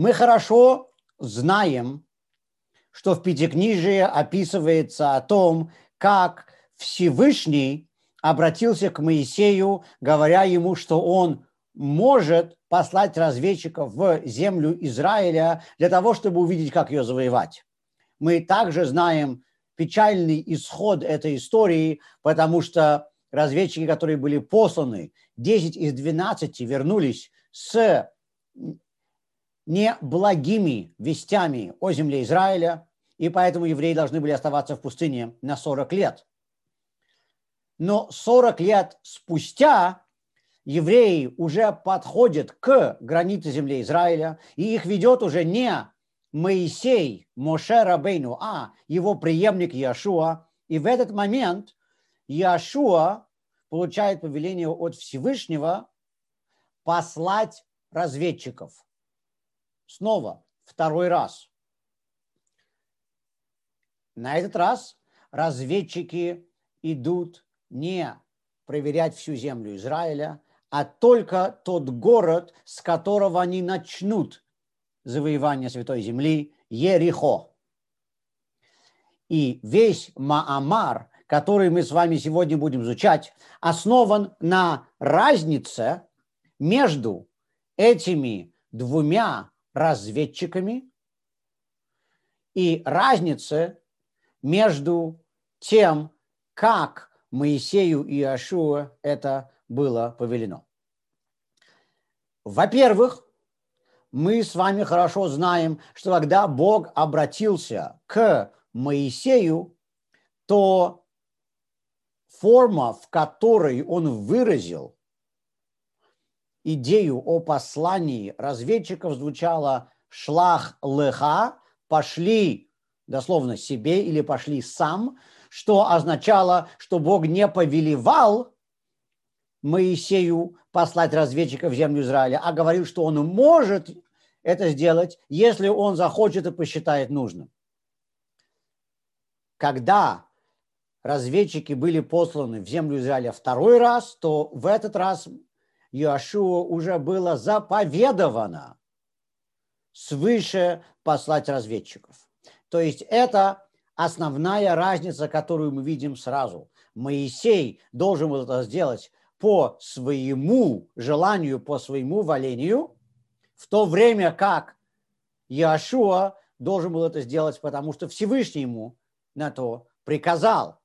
Мы хорошо знаем, что в Пятикнижии описывается о том, как Всевышний обратился к Моисею, говоря ему, что он может послать разведчиков в землю Израиля для того, чтобы увидеть, как ее завоевать. Мы также знаем печальный исход этой истории, потому что разведчики, которые были посланы, 10 из 12 вернулись с неблагими вестями о земле Израиля, и поэтому евреи должны были оставаться в пустыне на 40 лет. Но 40 лет спустя евреи уже подходят к границе земли Израиля, и их ведет уже не Моисей, Моше Рабейну, а его преемник Яшуа. И в этот момент Яшуа получает повеление от Всевышнего послать разведчиков. Снова, второй раз. На этот раз разведчики идут не проверять всю землю Израиля, а только тот город, с которого они начнут завоевание Святой Земли, Ерихо. И весь Маамар, который мы с вами сегодня будем изучать, основан на разнице между этими двумя разведчиками и разнице между тем, как Моисею и Ашуа это было повелено. Во-первых, мы с вами хорошо знаем, что когда Бог обратился к Моисею, то форма, в которой он выразил идею о послании разведчиков, звучала «шлах леха», «пошли», дословно, себе или «пошли сам», что означало, что Бог не повелевал Моисею послать разведчиков в землю Израиля, а говорил, что он может это сделать, если он захочет и посчитает нужным. Когда разведчики были посланы в землю Израиля второй раз, то в этот раз Иошуа уже было заповедовано свыше послать разведчиков. То есть это основная разница, которую мы видим сразу. Моисей должен был это сделать по своему желанию, по своему валению, в то время как Иошуа должен был это сделать, потому что Всевышний ему на то приказал.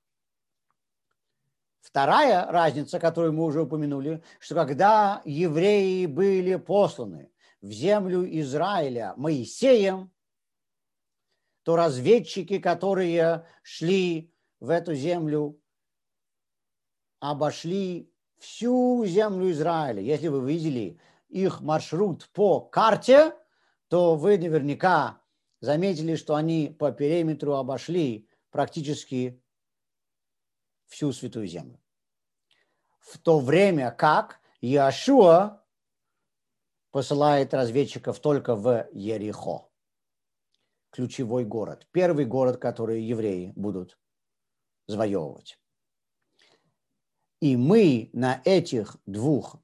Вторая разница, которую мы уже упомянули, что когда евреи были посланы в землю Израиля Моисеем, то разведчики, которые шли в эту землю, обошли всю землю Израиля. Если вы видели их маршрут по карте, то вы наверняка заметили, что они по периметру обошли практически всю Святую Землю. В то время как Иошуа посылает разведчиков только в Ерихо, ключевой город, первый город, который евреи будут завоевывать. И мы на этих двух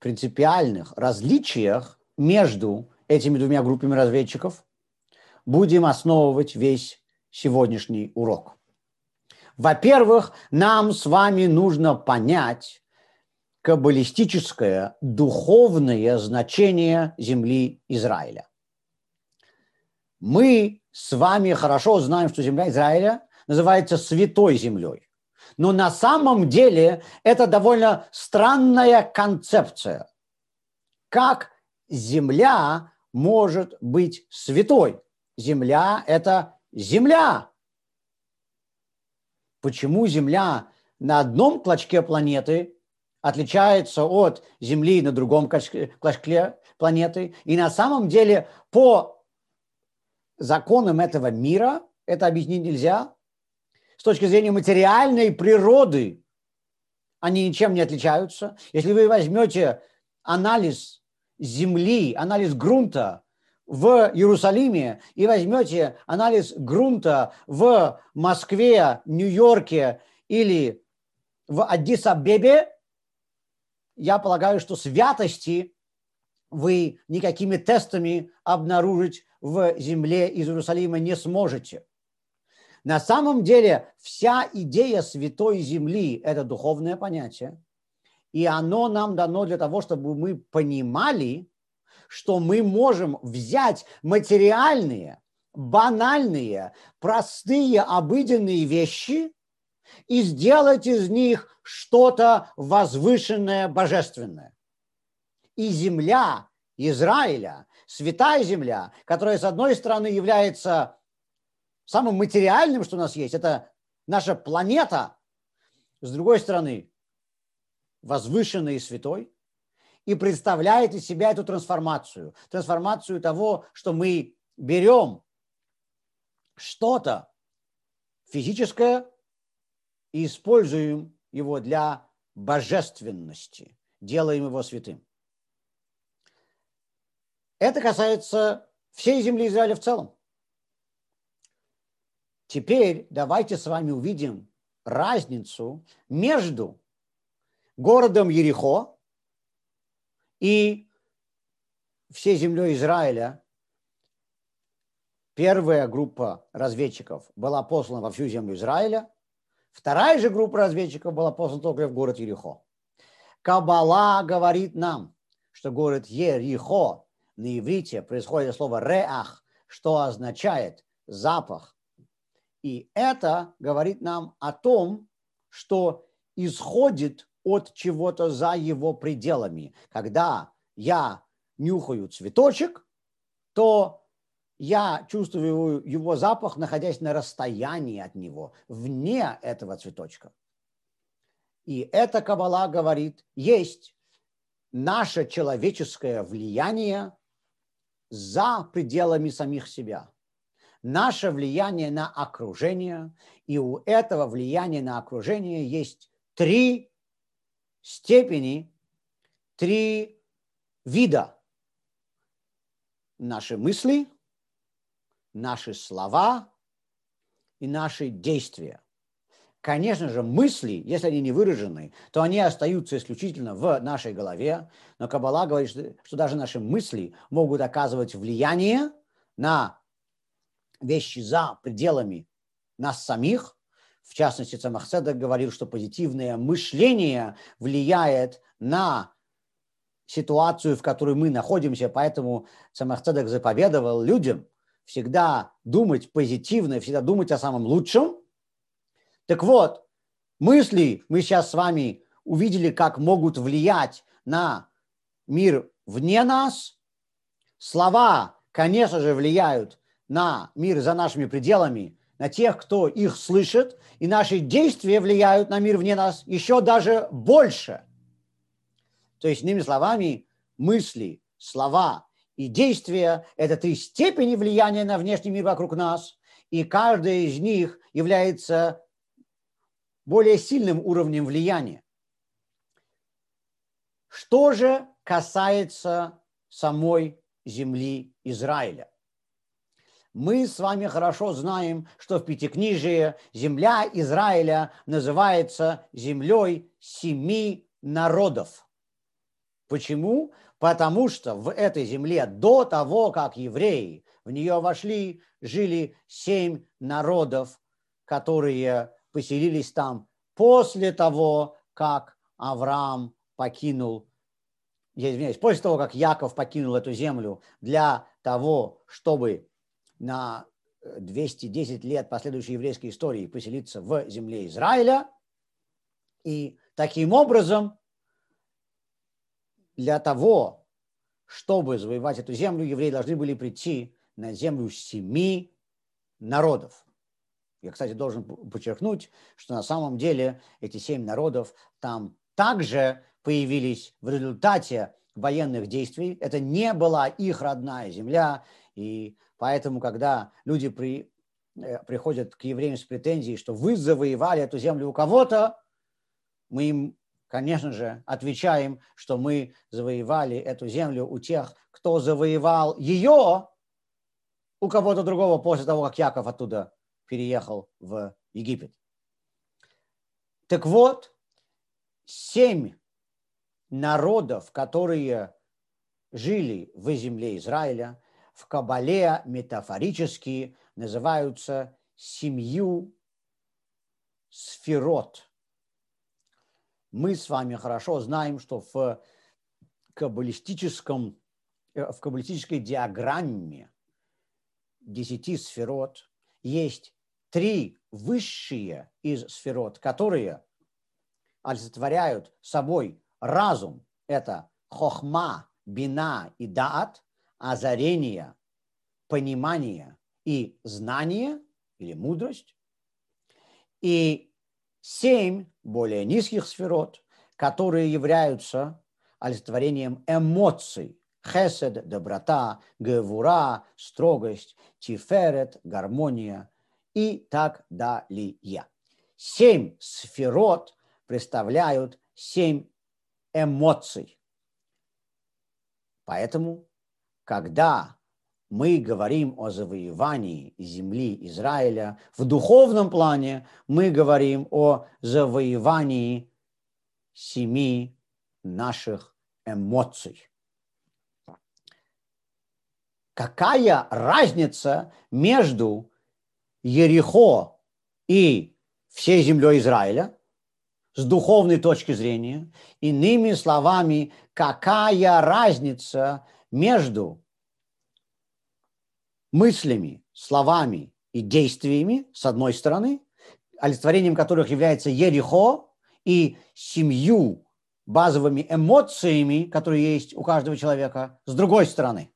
принципиальных различиях между этими двумя группами разведчиков будем основывать весь сегодняшний урок. Во-первых, нам с вами нужно понять каббалистическое духовное значение земли Израиля. Мы с вами хорошо знаем, что земля Израиля называется святой землей. Но на самом деле это довольно странная концепция. Как земля может быть святой? Земля – это земля. Почему Земля на одном клочке планеты отличается от Земли на другом клочке планеты? И на самом деле по законам этого мира это объяснить нельзя. С точки зрения материальной природы они ничем не отличаются. Если вы возьмете анализ земли, анализ грунта в Иерусалиме и возьмете анализ грунта в Москве, Нью-Йорке или в Аддис-Абебе, я полагаю, что святости вы никакими тестами обнаружить в земле из Иерусалима не сможете. На самом деле вся идея святой земли – это духовное понятие, и оно нам дано для того, чтобы мы понимали, что мы можем взять материальные, банальные, простые, обыденные вещи и сделать из них что-то возвышенное, божественное. И земля Израиля, святая земля, которая, с одной стороны, является самым материальным, что у нас есть, это наша планета, с другой стороны, возвышенной и святой, и представляет из себя эту трансформацию. Трансформацию того, что мы берем что-то физическое и используем его для божественности, делаем его святым. Это касается всей земли Израиля в целом. Теперь давайте с вами увидим разницу между городом Ерехо и всей землей Израиля. Первая группа разведчиков была послана во всю землю Израиля, вторая же группа разведчиков была послана только в город Ерехо. Кабала говорит нам, что город Ерехо на иврите происходит слово реах, что означает запах. И это говорит нам о том, что исходит от чего-то за его пределами. Когда я нюхаю цветочек, то я чувствую его запах, находясь на расстоянии от него, вне этого цветочка. И эта кабала говорит, есть наше человеческое влияние за пределами самих себя. Наше влияние на окружение, и у этого влияния на окружение есть три степени три вида. Наши мысли, наши слова и наши действия. Конечно же, мысли, если они не выражены, то они остаются исключительно в нашей голове. Но Каббала говорит, что даже наши мысли могут оказывать влияние на вещи за пределами нас самих, в частности, Цамахседек говорил, что позитивное мышление влияет на ситуацию, в которой мы находимся, поэтому Цамахцедек заповедовал людям всегда думать позитивно, всегда думать о самом лучшем. Так вот, мысли мы сейчас с вами увидели, как могут влиять на мир вне нас. Слова, конечно же, влияют на мир за нашими пределами, на тех, кто их слышит, и наши действия влияют на мир вне нас еще даже больше. То есть, иными словами, мысли, слова и действия – это три степени влияния на внешний мир вокруг нас, и каждая из них является более сильным уровнем влияния. Что же касается самой земли Израиля? Мы с вами хорошо знаем, что в Пятикнижии земля Израиля называется землей семи народов. Почему? Потому что в этой земле до того, как евреи в нее вошли, жили семь народов, которые поселились там после того, как Авраам покинул, я извиняюсь, после того, как Яков покинул эту землю для того, чтобы на 210 лет последующей еврейской истории поселиться в земле Израиля. И таким образом, для того, чтобы завоевать эту землю, евреи должны были прийти на землю семи народов. Я, кстати, должен подчеркнуть, что на самом деле эти семь народов там также появились в результате военных действий. Это не была их родная земля, и Поэтому, когда люди при, э, приходят к евреям с претензией, что вы завоевали эту землю у кого-то, мы им, конечно же, отвечаем, что мы завоевали эту землю у тех, кто завоевал ее у кого-то другого после того, как Яков оттуда переехал в Египет. Так вот, семь народов, которые жили в земле Израиля, в Кабале метафорически называются семью сферот. Мы с вами хорошо знаем, что в каббалистическом, э, в каббалистической диаграмме десяти сферот есть три высшие из сферот, которые олицетворяют собой разум. Это хохма, бина и даат, озарение, понимание и знание или мудрость. И семь более низких сферот, которые являются олицетворением эмоций. Хесед – доброта, гевура – строгость, тиферет – гармония и так далее. Семь сферот представляют семь эмоций. Поэтому, когда мы говорим о завоевании земли Израиля, в духовном плане мы говорим о завоевании семи наших эмоций. Какая разница между Ерехо и всей землей Израиля с духовной точки зрения? Иными словами, какая разница между мыслями, словами и действиями, с одной стороны, олицетворением которых является Ерехо, и семью базовыми эмоциями, которые есть у каждого человека, с другой стороны.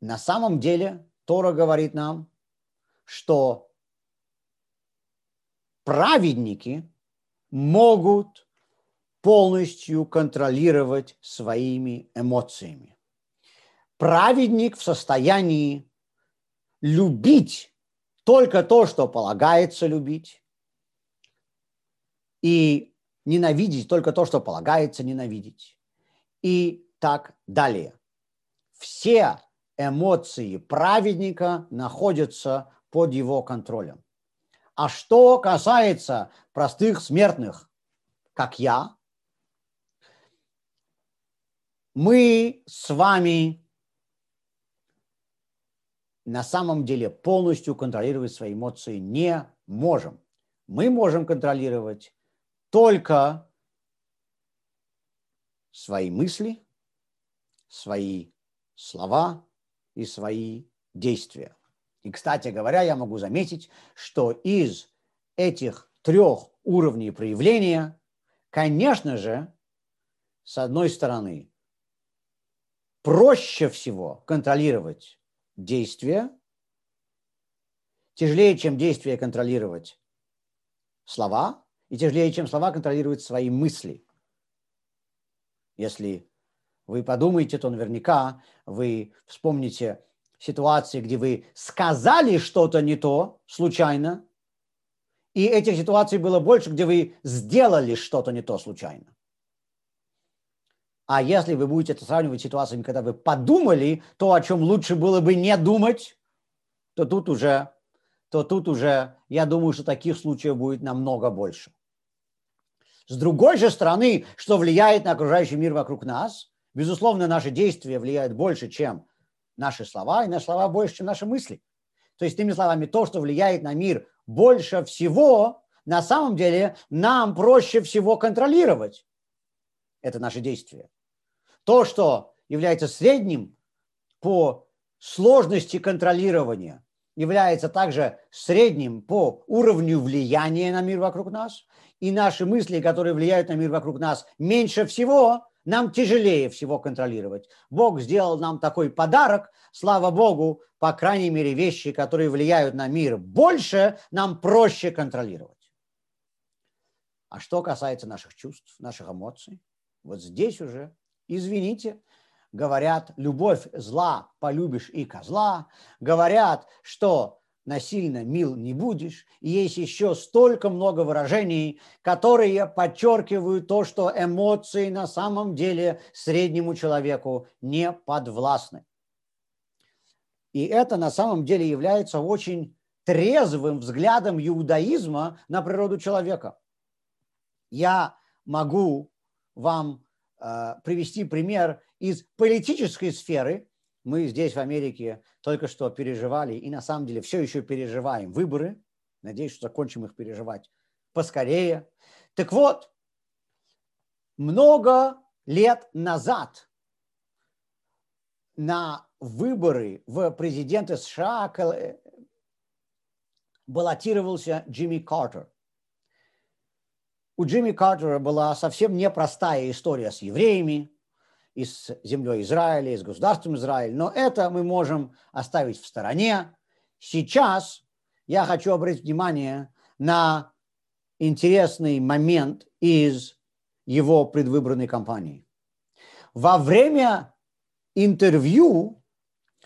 На самом деле Тора говорит нам, что праведники могут полностью контролировать своими эмоциями. Праведник в состоянии любить только то, что полагается любить, и ненавидеть только то, что полагается ненавидеть. И так далее. Все эмоции праведника находятся под его контролем. А что касается простых смертных, как я, мы с вами на самом деле полностью контролировать свои эмоции не можем. Мы можем контролировать только свои мысли, свои слова и свои действия. И, кстати говоря, я могу заметить, что из этих трех уровней проявления, конечно же, с одной стороны, проще всего контролировать действия, тяжелее, чем действия контролировать слова, и тяжелее, чем слова, контролировать свои мысли. Если вы подумаете, то наверняка вы вспомните ситуации, где вы сказали что-то не то случайно, и этих ситуаций было больше, где вы сделали что-то не то случайно. А если вы будете это сравнивать с ситуациями, когда вы подумали то, о чем лучше было бы не думать, то тут уже, то тут уже, я думаю, что таких случаев будет намного больше. С другой же стороны, что влияет на окружающий мир вокруг нас, безусловно, наши действия влияют больше, чем наши слова, и наши слова больше, чем наши мысли. То есть, теми словами, то, что влияет на мир больше всего, на самом деле нам проще всего контролировать. Это наши действия. То, что является средним по сложности контролирования, является также средним по уровню влияния на мир вокруг нас, и наши мысли, которые влияют на мир вокруг нас, меньше всего, нам тяжелее всего контролировать. Бог сделал нам такой подарок, слава Богу, по крайней мере, вещи, которые влияют на мир больше, нам проще контролировать. А что касается наших чувств, наших эмоций, вот здесь уже, извините, говорят, любовь зла полюбишь и козла, говорят, что насильно мил не будешь. И есть еще столько много выражений, которые подчеркивают то, что эмоции на самом деле среднему человеку не подвластны. И это на самом деле является очень трезвым взглядом иудаизма на природу человека. Я могу вам э, привести пример из политической сферы. Мы здесь, в Америке, только что переживали, и на самом деле все еще переживаем выборы. Надеюсь, что закончим их переживать поскорее. Так вот, много лет назад на выборы в президенты США баллотировался Джимми Картер. У Джимми Картера была совсем непростая история с евреями, и с землей Израиля, и с государством Израиль, но это мы можем оставить в стороне. Сейчас я хочу обратить внимание на интересный момент из его предвыборной кампании. Во время интервью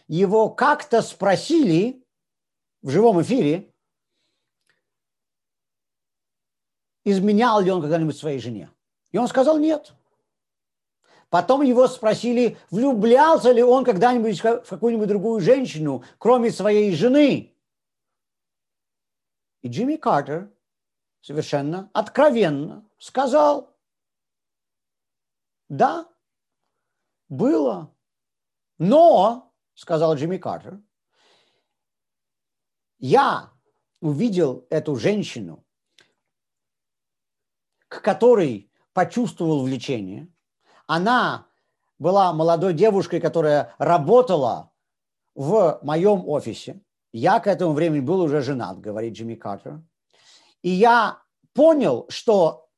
его как-то спросили в живом эфире, изменял ли он когда-нибудь своей жене. И он сказал нет. Потом его спросили, влюблялся ли он когда-нибудь в какую-нибудь другую женщину, кроме своей жены. И Джимми Картер совершенно откровенно сказал, да, было, но, сказал Джимми Картер, я увидел эту женщину, к которой почувствовал влечение. Она была молодой девушкой, которая работала в моем офисе. Я к этому времени был уже женат, говорит Джимми Картер. И я понял, что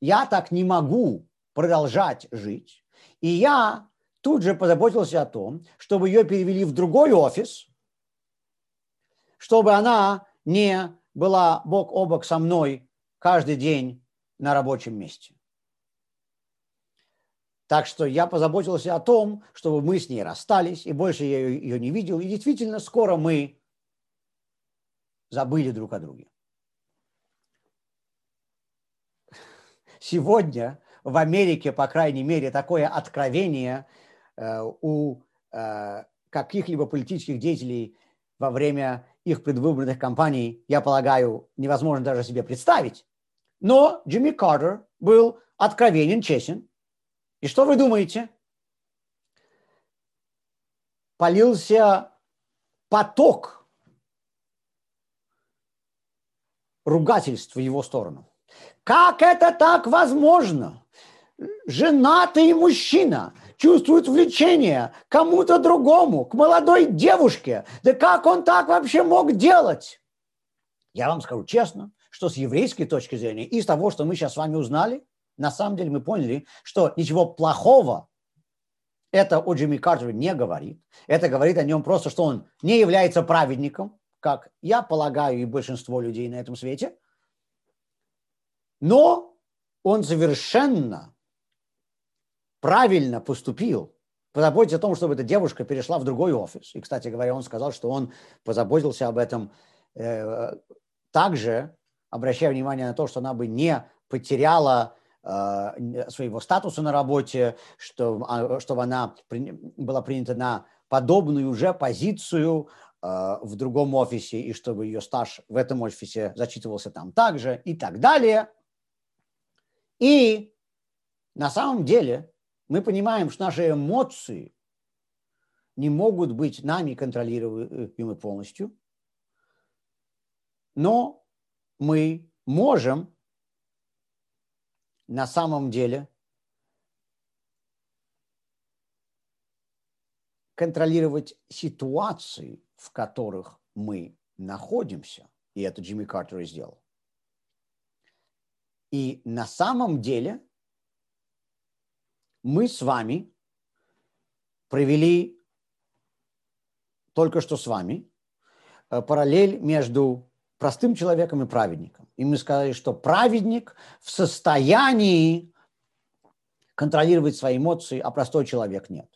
я так не могу продолжать жить. И я тут же позаботился о том, чтобы ее перевели в другой офис, чтобы она не была бок о бок со мной каждый день на рабочем месте. Так что я позаботился о том, чтобы мы с ней расстались, и больше я ее не видел. И действительно, скоро мы забыли друг о друге. сегодня в Америке, по крайней мере, такое откровение э, у э, каких-либо политических деятелей во время их предвыборных кампаний, я полагаю, невозможно даже себе представить. Но Джимми Картер был откровенен, честен. И что вы думаете? Полился поток ругательств в его сторону. Как это так возможно? Женатый мужчина чувствует влечение кому-то другому, к молодой девушке. Да как он так вообще мог делать? Я вам скажу честно, что с еврейской точки зрения, из того, что мы сейчас с вами узнали, на самом деле мы поняли, что ничего плохого это о Джимми Картере не говорит. Это говорит о нем просто, что он не является праведником, как я полагаю и большинство людей на этом свете – но он совершенно правильно поступил, позаботиться о том, чтобы эта девушка перешла в другой офис. И, кстати говоря, он сказал, что он позаботился об этом э, также, обращая внимание на то, что она бы не потеряла э, своего статуса на работе, что, а, чтобы она была принята на подобную уже позицию э, в другом офисе, и чтобы ее стаж в этом офисе зачитывался там также, и так далее – и на самом деле мы понимаем, что наши эмоции не могут быть нами контролируемы полностью, но мы можем на самом деле контролировать ситуации, в которых мы находимся. И это Джимми Картер и сделал. И на самом деле мы с вами провели только что с вами э, параллель между простым человеком и праведником. И мы сказали, что праведник в состоянии контролировать свои эмоции, а простой человек нет.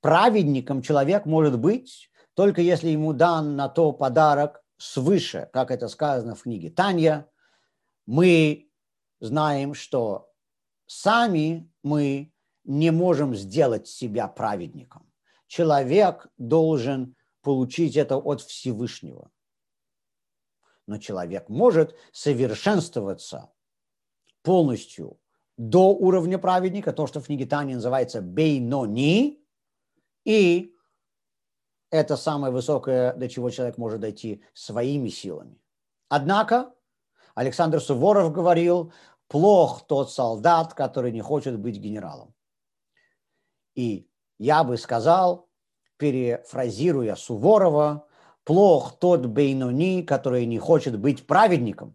Праведником человек может быть только если ему дан на то подарок свыше, как это сказано в книге Таня, мы знаем, что сами мы не можем сделать себя праведником. Человек должен получить это от Всевышнего. Но человек может совершенствоваться полностью до уровня праведника, то, что в книге Тани называется бейнони, и это самое высокое, до чего человек может дойти своими силами. Однако Александр Суворов говорил, плох тот солдат, который не хочет быть генералом. И я бы сказал, перефразируя Суворова, плох тот Бейнони, который не хочет быть праведником.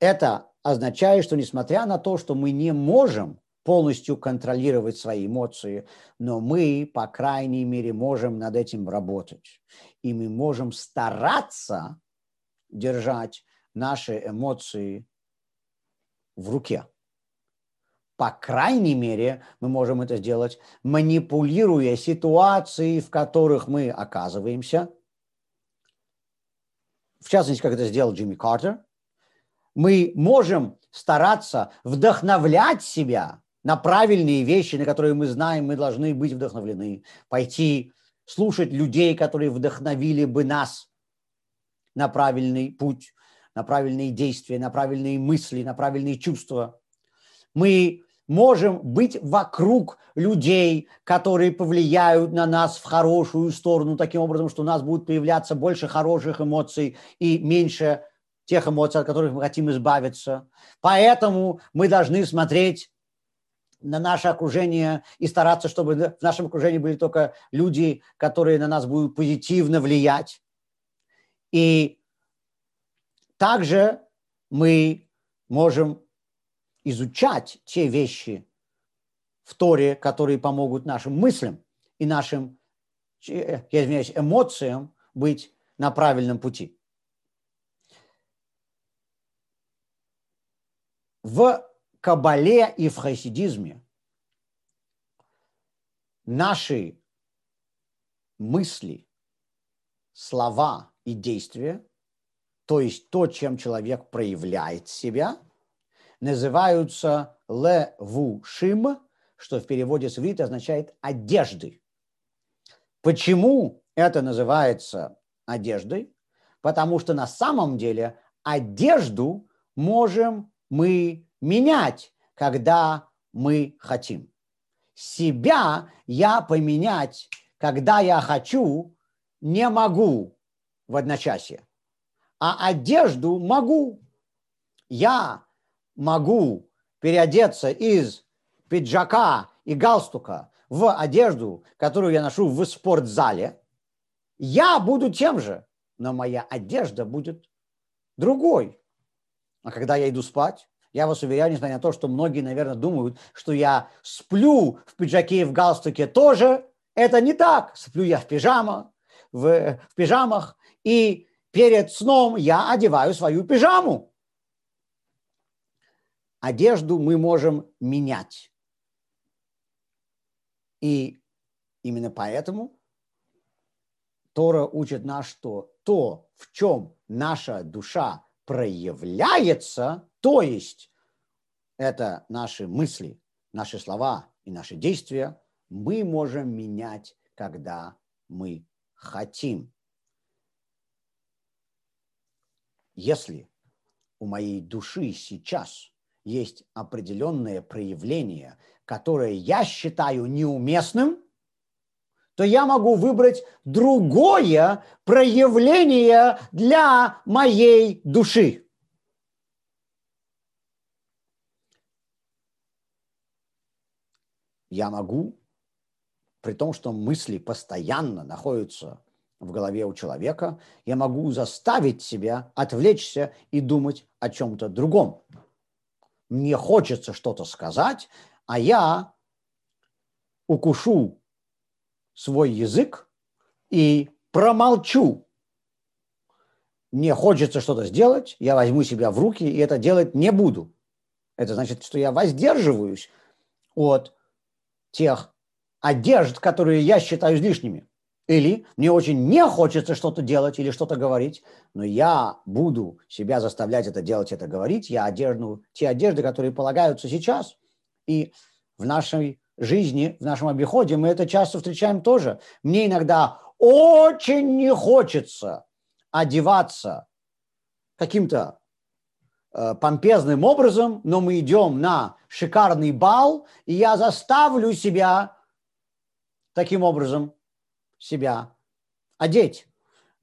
Это означает, что несмотря на то, что мы не можем полностью контролировать свои эмоции, но мы, по крайней мере, можем над этим работать. И мы можем стараться держать наши эмоции в руке. По крайней мере, мы можем это сделать, манипулируя ситуацией, в которых мы оказываемся. В частности, как это сделал Джимми Картер. Мы можем стараться вдохновлять себя на правильные вещи, на которые мы знаем, мы должны быть вдохновлены. Пойти слушать людей, которые вдохновили бы нас на правильный путь, на правильные действия, на правильные мысли, на правильные чувства. Мы можем быть вокруг людей, которые повлияют на нас в хорошую сторону, таким образом, что у нас будет появляться больше хороших эмоций и меньше тех эмоций, от которых мы хотим избавиться. Поэтому мы должны смотреть на наше окружение и стараться, чтобы в нашем окружении были только люди, которые на нас будут позитивно влиять. И также мы можем изучать те вещи в Торе, которые помогут нашим мыслям и нашим, я извиняюсь, эмоциям быть на правильном пути. В Кабале и в хасидизме наши мысли, слова и действия, то есть то, чем человек проявляет себя, называются левушим, что в переводе с иврита означает одежды. Почему это называется одеждой? Потому что на самом деле одежду можем мы менять, когда мы хотим. Себя я поменять, когда я хочу, не могу в одночасье. А одежду могу. Я могу переодеться из пиджака и галстука в одежду, которую я ношу в спортзале. Я буду тем же, но моя одежда будет другой. А когда я иду спать, я вас уверяю, несмотря на то, что многие, наверное, думают, что я сплю в пиджаке и в галстуке тоже, это не так. Сплю я в пижама, в, в пижамах, и перед сном я одеваю свою пижаму. Одежду мы можем менять. И именно поэтому Тора учит нас, что то, в чем наша душа проявляется, то есть это наши мысли, наши слова и наши действия, мы можем менять, когда мы хотим. Если у моей души сейчас есть определенное проявление, которое я считаю неуместным, то я могу выбрать другое проявление для моей души. Я могу, при том, что мысли постоянно находятся в голове у человека, я могу заставить себя отвлечься и думать о чем-то другом. Мне хочется что-то сказать, а я укушу свой язык и промолчу. Мне хочется что-то сделать, я возьму себя в руки и это делать не буду. Это значит, что я воздерживаюсь от тех одежд, которые я считаю излишними. Или мне очень не хочется что-то делать или что-то говорить, но я буду себя заставлять это делать, это говорить. Я одежду, те одежды, которые полагаются сейчас. И в нашей жизни, в нашем обиходе, мы это часто встречаем тоже. Мне иногда очень не хочется одеваться каким-то э, помпезным образом, но мы идем на шикарный бал, и я заставлю себя таким образом себя одеть.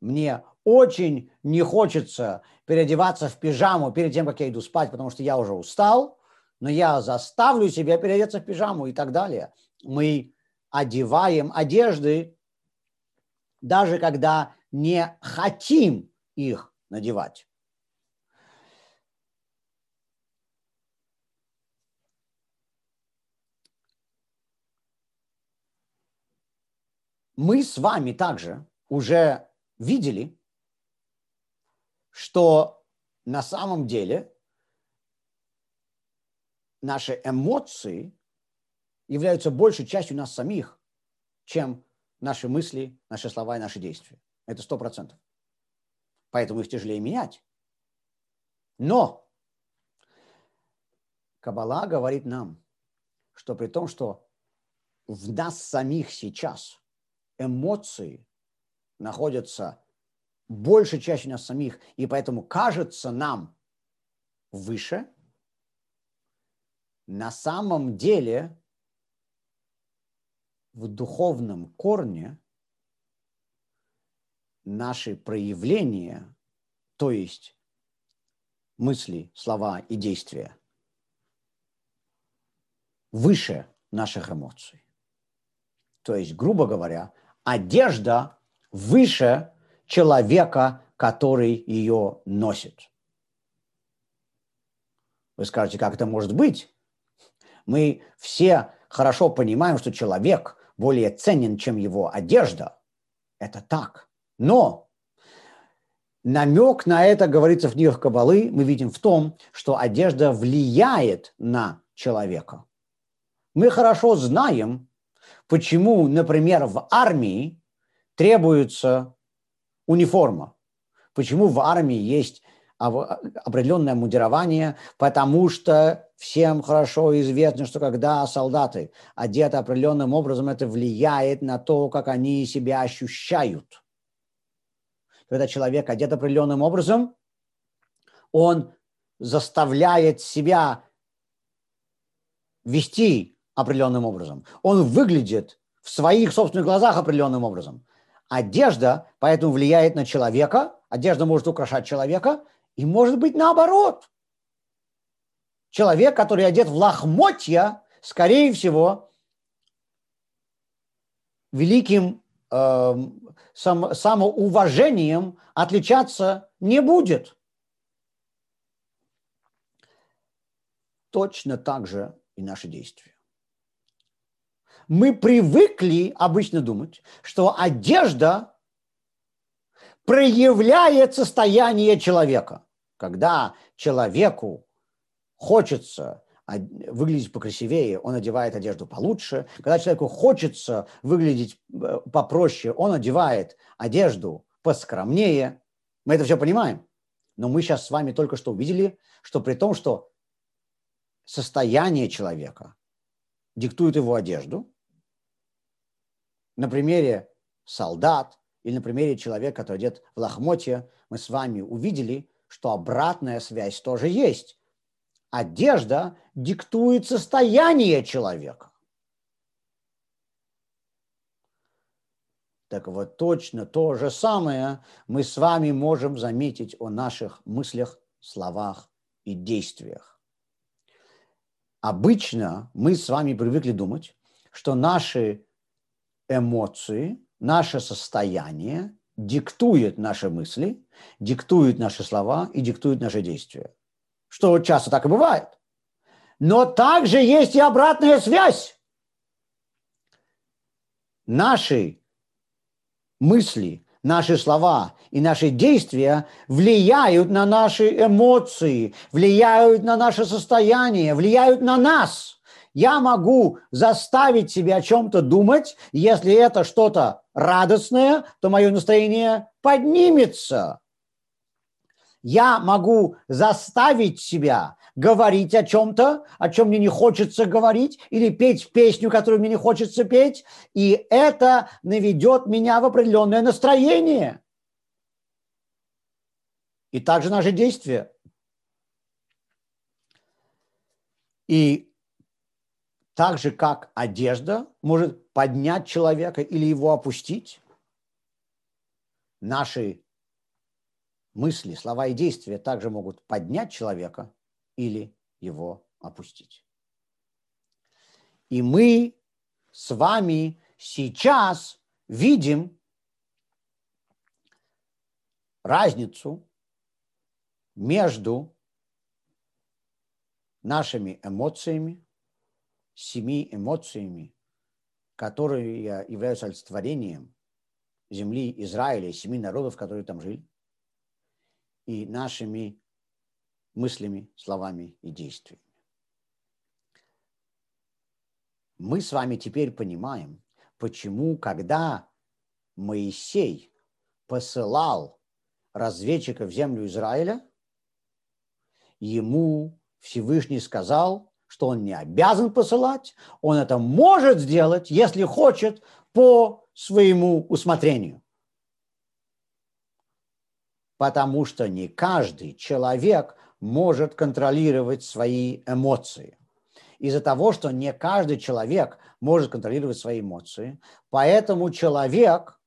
Мне очень не хочется переодеваться в пижаму перед тем, как я иду спать, потому что я уже устал, но я заставлю себя переодеться в пижаму и так далее. Мы одеваем одежды, даже когда не хотим их надевать. Мы с вами также уже видели, что на самом деле наши эмоции являются большей частью нас самих, чем наши мысли, наши слова и наши действия. Это сто процентов. Поэтому их тяжелее менять. Но Кабала говорит нам, что при том, что в нас самих сейчас эмоции находятся больше чаще нас самих, и поэтому кажется нам выше, на самом деле в духовном корне наши проявления, то есть мысли, слова и действия, выше наших эмоций. То есть, грубо говоря, одежда выше человека, который ее носит. Вы скажете, как это может быть? Мы все хорошо понимаем, что человек более ценен, чем его одежда. Это так. Но намек на это говорится в книгах Кабалы, мы видим в том, что одежда влияет на человека. Мы хорошо знаем, почему, например, в армии требуется униформа, почему в армии есть определенное мундирование, потому что всем хорошо известно, что когда солдаты одеты определенным образом, это влияет на то, как они себя ощущают. Когда человек одет определенным образом, он заставляет себя вести определенным образом. Он выглядит в своих собственных глазах определенным образом. Одежда поэтому влияет на человека, одежда может украшать человека, и может быть наоборот. Человек, который одет в лохмотья, скорее всего, великим э, сам, самоуважением отличаться не будет. Точно так же и наши действия мы привыкли обычно думать, что одежда проявляет состояние человека. Когда человеку хочется выглядеть покрасивее, он одевает одежду получше. Когда человеку хочется выглядеть э, попроще, он одевает одежду поскромнее. Мы это все понимаем. Но мы сейчас с вами только что увидели, что при том, что состояние человека диктует его одежду, на примере солдат или на примере человека, который одет в лохмотье, мы с вами увидели, что обратная связь тоже есть. Одежда диктует состояние человека. Так вот, точно то же самое мы с вами можем заметить о наших мыслях, словах и действиях. Обычно мы с вами привыкли думать, что наши эмоции, наше состояние диктует наши мысли, диктует наши слова и диктует наши действия. Что часто так и бывает. Но также есть и обратная связь. Наши мысли, наши слова и наши действия влияют на наши эмоции, влияют на наше состояние, влияют на нас – я могу заставить себя о чем-то думать, если это что-то радостное, то мое настроение поднимется. Я могу заставить себя говорить о чем-то, о чем мне не хочется говорить, или петь песню, которую мне не хочется петь, и это наведет меня в определенное настроение. И также наши действия. И так же, как одежда может поднять человека или его опустить, наши мысли, слова и действия также могут поднять человека или его опустить. И мы с вами сейчас видим разницу между нашими эмоциями, семи эмоциями, которые являются олицетворением земли Израиля, семи народов, которые там жили, и нашими мыслями, словами и действиями. Мы с вами теперь понимаем, почему, когда Моисей посылал разведчика в землю Израиля, ему Всевышний сказал, что он не обязан посылать, он это может сделать, если хочет, по своему усмотрению. Потому что не каждый человек может контролировать свои эмоции. Из-за того, что не каждый человек может контролировать свои эмоции, поэтому человек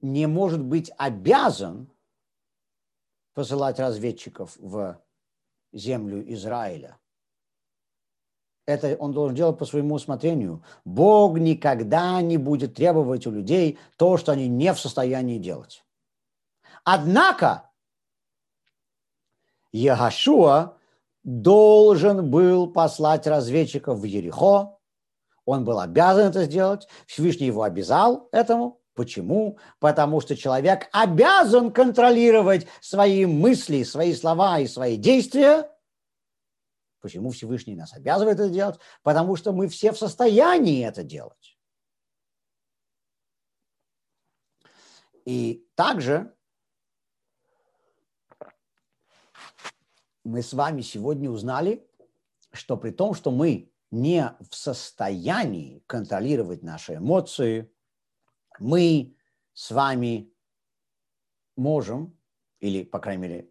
не может быть обязан посылать разведчиков в землю Израиля. Это он должен делать по своему усмотрению. Бог никогда не будет требовать у людей то, что они не в состоянии делать. Однако Ягашуа должен был послать разведчиков в Ерехо. Он был обязан это сделать. Всевышний его обязал этому. Почему? Потому что человек обязан контролировать свои мысли, свои слова и свои действия. Почему Всевышний нас обязывает это делать? Потому что мы все в состоянии это делать. И также мы с вами сегодня узнали, что при том, что мы не в состоянии контролировать наши эмоции, мы с вами можем, или, по крайней мере,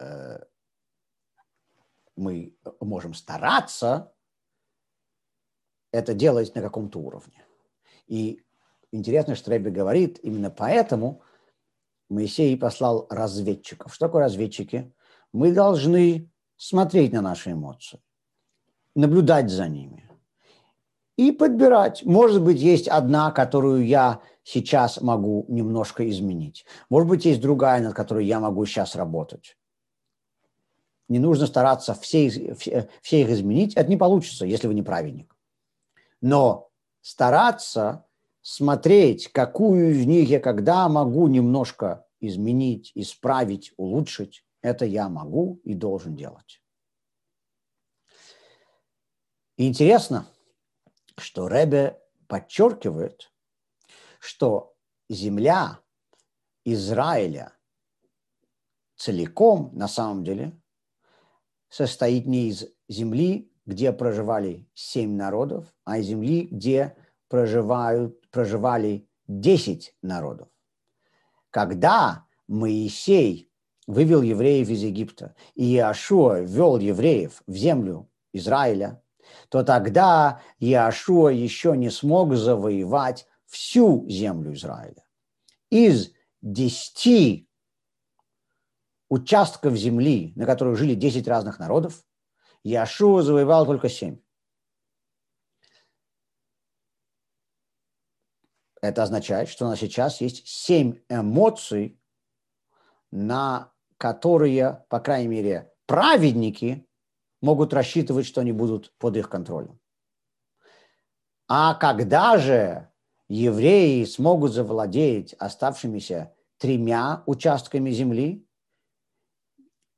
э, мы можем стараться это делать на каком-то уровне. И интересно, что Рэбби говорит, именно поэтому Моисей послал разведчиков. Что такое разведчики? Мы должны смотреть на наши эмоции, наблюдать за ними и подбирать. Может быть, есть одна, которую я сейчас могу немножко изменить. Может быть, есть другая, над которой я могу сейчас работать. Не нужно стараться все, все, все их изменить. Это не получится, если вы не праведник. Но стараться смотреть, какую из них я когда могу немножко изменить, исправить, улучшить, это я могу и должен делать. И интересно – что Ребе подчеркивает, что земля Израиля целиком на самом деле состоит не из земли, где проживали семь народов, а из земли, где проживают, проживали десять народов. Когда Моисей вывел евреев из Египта, и Иошуа ввел евреев в землю Израиля – то тогда Иошуа еще не смог завоевать всю землю Израиля. Из десяти участков земли, на которых жили десять разных народов, Иошуа завоевал только семь. Это означает, что у нас сейчас есть семь эмоций, на которые, по крайней мере, праведники могут рассчитывать, что они будут под их контролем. А когда же евреи смогут завладеть оставшимися тремя участками земли,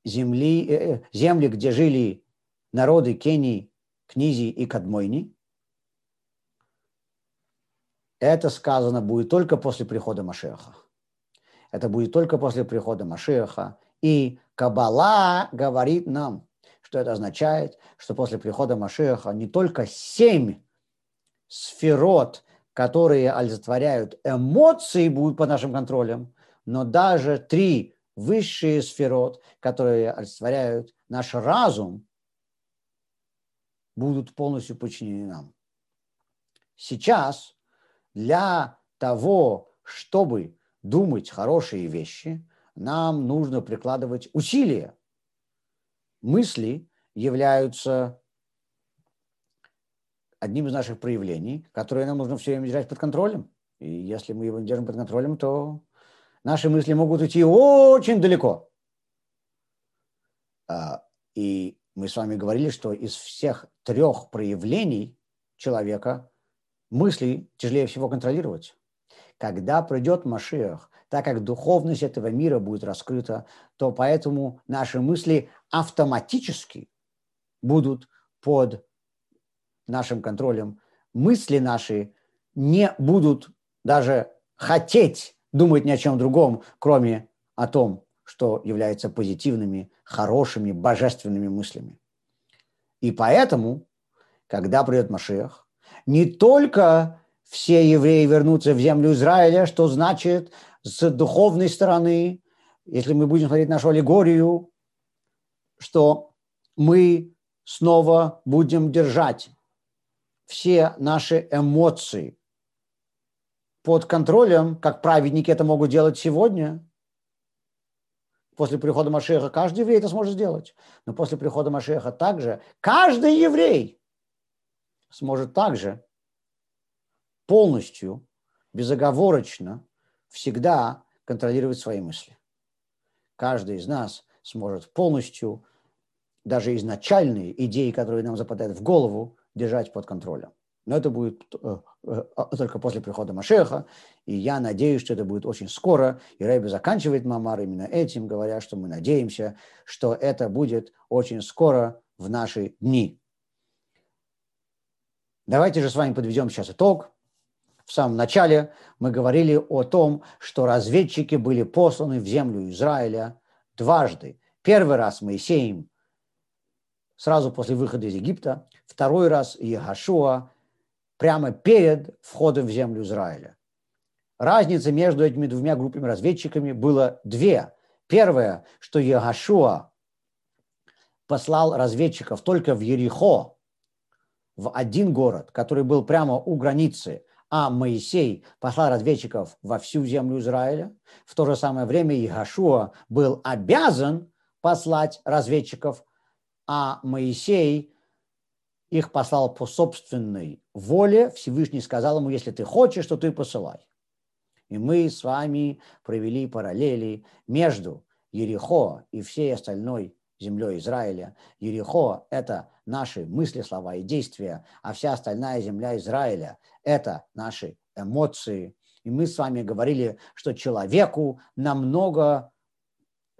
земли, э, э земли, где жили народы Кении, Книзи и Кадмойни, это сказано будет только после прихода Машеха. Это будет только после прихода Машеха. И Кабала говорит нам, что это означает, что после прихода Машеха не только семь сферот, которые олицетворяют эмоции, будут под нашим контролем, но даже три высшие сферот, которые олицетворяют наш разум, будут полностью подчинены нам. Сейчас для того, чтобы думать хорошие вещи, нам нужно прикладывать усилия. Мысли являются одним из наших проявлений, которые нам нужно все время держать под контролем. И если мы его не держим под контролем, то наши мысли могут уйти очень далеко. А, и мы с вами говорили, что из всех трех проявлений человека мысли тяжелее всего контролировать. Когда придет Машиах, так как духовность этого мира будет раскрыта, то поэтому наши мысли автоматически будут под нашим контролем. Мысли наши не будут даже хотеть думать ни о чем другом, кроме о том, что является позитивными, хорошими, божественными мыслями. И поэтому, когда придет Машех, не только все евреи вернутся в землю Израиля, что значит с духовной стороны, если мы будем смотреть нашу аллегорию, что мы снова будем держать все наши эмоции под контролем, как праведники это могут делать сегодня. После прихода Машеха каждый еврей это сможет сделать. Но после прихода Машеха также каждый еврей сможет также полностью, безоговорочно, всегда контролировать свои мысли. Каждый из нас сможет полностью даже изначальные идеи, которые нам западают в голову, держать под контролем. Но это будет э, э, только после прихода Машеха, и я надеюсь, что это будет очень скоро. И Рэйби заканчивает Мамар именно этим, говоря, что мы надеемся, что это будет очень скоро в наши дни. Давайте же с вами подведем сейчас итог. В самом начале мы говорили о том, что разведчики были посланы в землю Израиля дважды. Первый раз Моисеем сразу после выхода из Египта, второй раз Егашуа прямо перед входом в землю Израиля. Разница между этими двумя группами разведчиками была две. Первое, что Егашуа послал разведчиков только в Ерихо, в один город, который был прямо у границы, а Моисей послал разведчиков во всю землю Израиля. В то же самое время Егашуа был обязан послать разведчиков а Моисей их послал по собственной воле. Всевышний сказал ему, если ты хочешь, то ты посылай. И мы с вами провели параллели между Ерехо и всей остальной землей Израиля. Ерехо – это наши мысли, слова и действия, а вся остальная земля Израиля – это наши эмоции. И мы с вами говорили, что человеку намного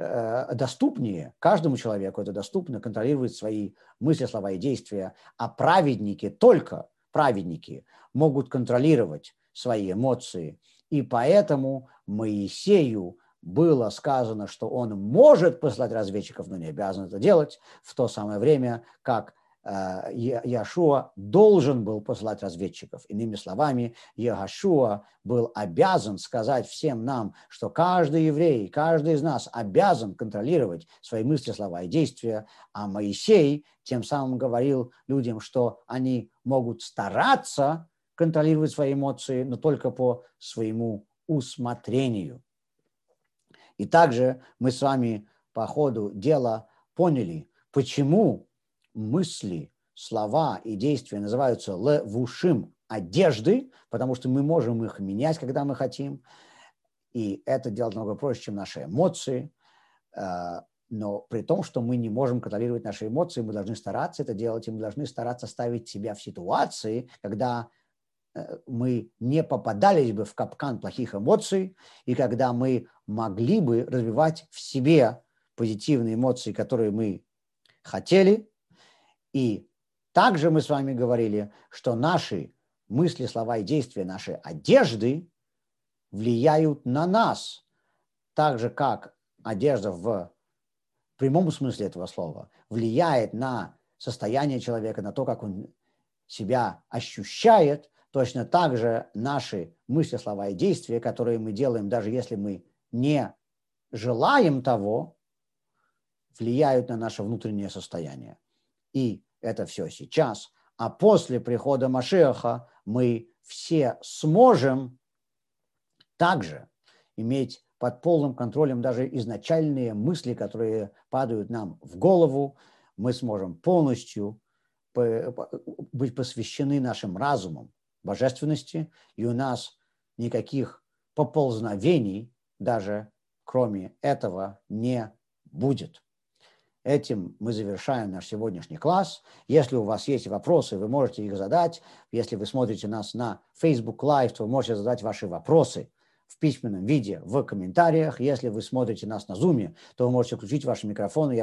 Э, доступнее, каждому человеку это доступно, контролировать свои мысли, слова и действия, а праведники, только праведники могут контролировать свои эмоции. И поэтому Моисею было сказано, что он может послать разведчиков, но не обязан это делать в то самое время, как Яшуа должен был посылать разведчиков. Иными словами, Яшуа был обязан сказать всем нам, что каждый еврей, каждый из нас обязан контролировать свои мысли, слова и действия, а Моисей тем самым говорил людям, что они могут стараться контролировать свои эмоции, но только по своему усмотрению. И также мы с вами по ходу дела поняли, почему мысли, слова и действия называются левушим одежды, потому что мы можем их менять, когда мы хотим. И это делать намного проще, чем наши эмоции. Э, но при том, что мы не можем контролировать наши эмоции, мы должны стараться это делать, и мы должны стараться ставить себя в ситуации, когда э, мы не попадались бы в капкан плохих эмоций, и когда мы могли бы развивать в себе позитивные эмоции, которые мы хотели, и также мы с вами говорили, что наши мысли, слова и действия, наши одежды влияют на нас, так же как одежда в прямом смысле этого слова влияет на состояние человека, на то, как он себя ощущает, точно так же наши мысли, слова и действия, которые мы делаем, даже если мы не желаем того, влияют на наше внутреннее состояние. И это все сейчас. А после прихода Машеха мы все сможем также иметь под полным контролем даже изначальные мысли, которые падают нам в голову. Мы сможем полностью быть посвящены нашим разумам божественности, и у нас никаких поползновений даже кроме этого не будет. Этим мы завершаем наш сегодняшний класс. Если у вас есть вопросы, вы можете их задать. Если вы смотрите нас на Facebook Live, то вы можете задать ваши вопросы в письменном виде в комментариях. Если вы смотрите нас на Zoom, то вы можете включить ваши микрофоны.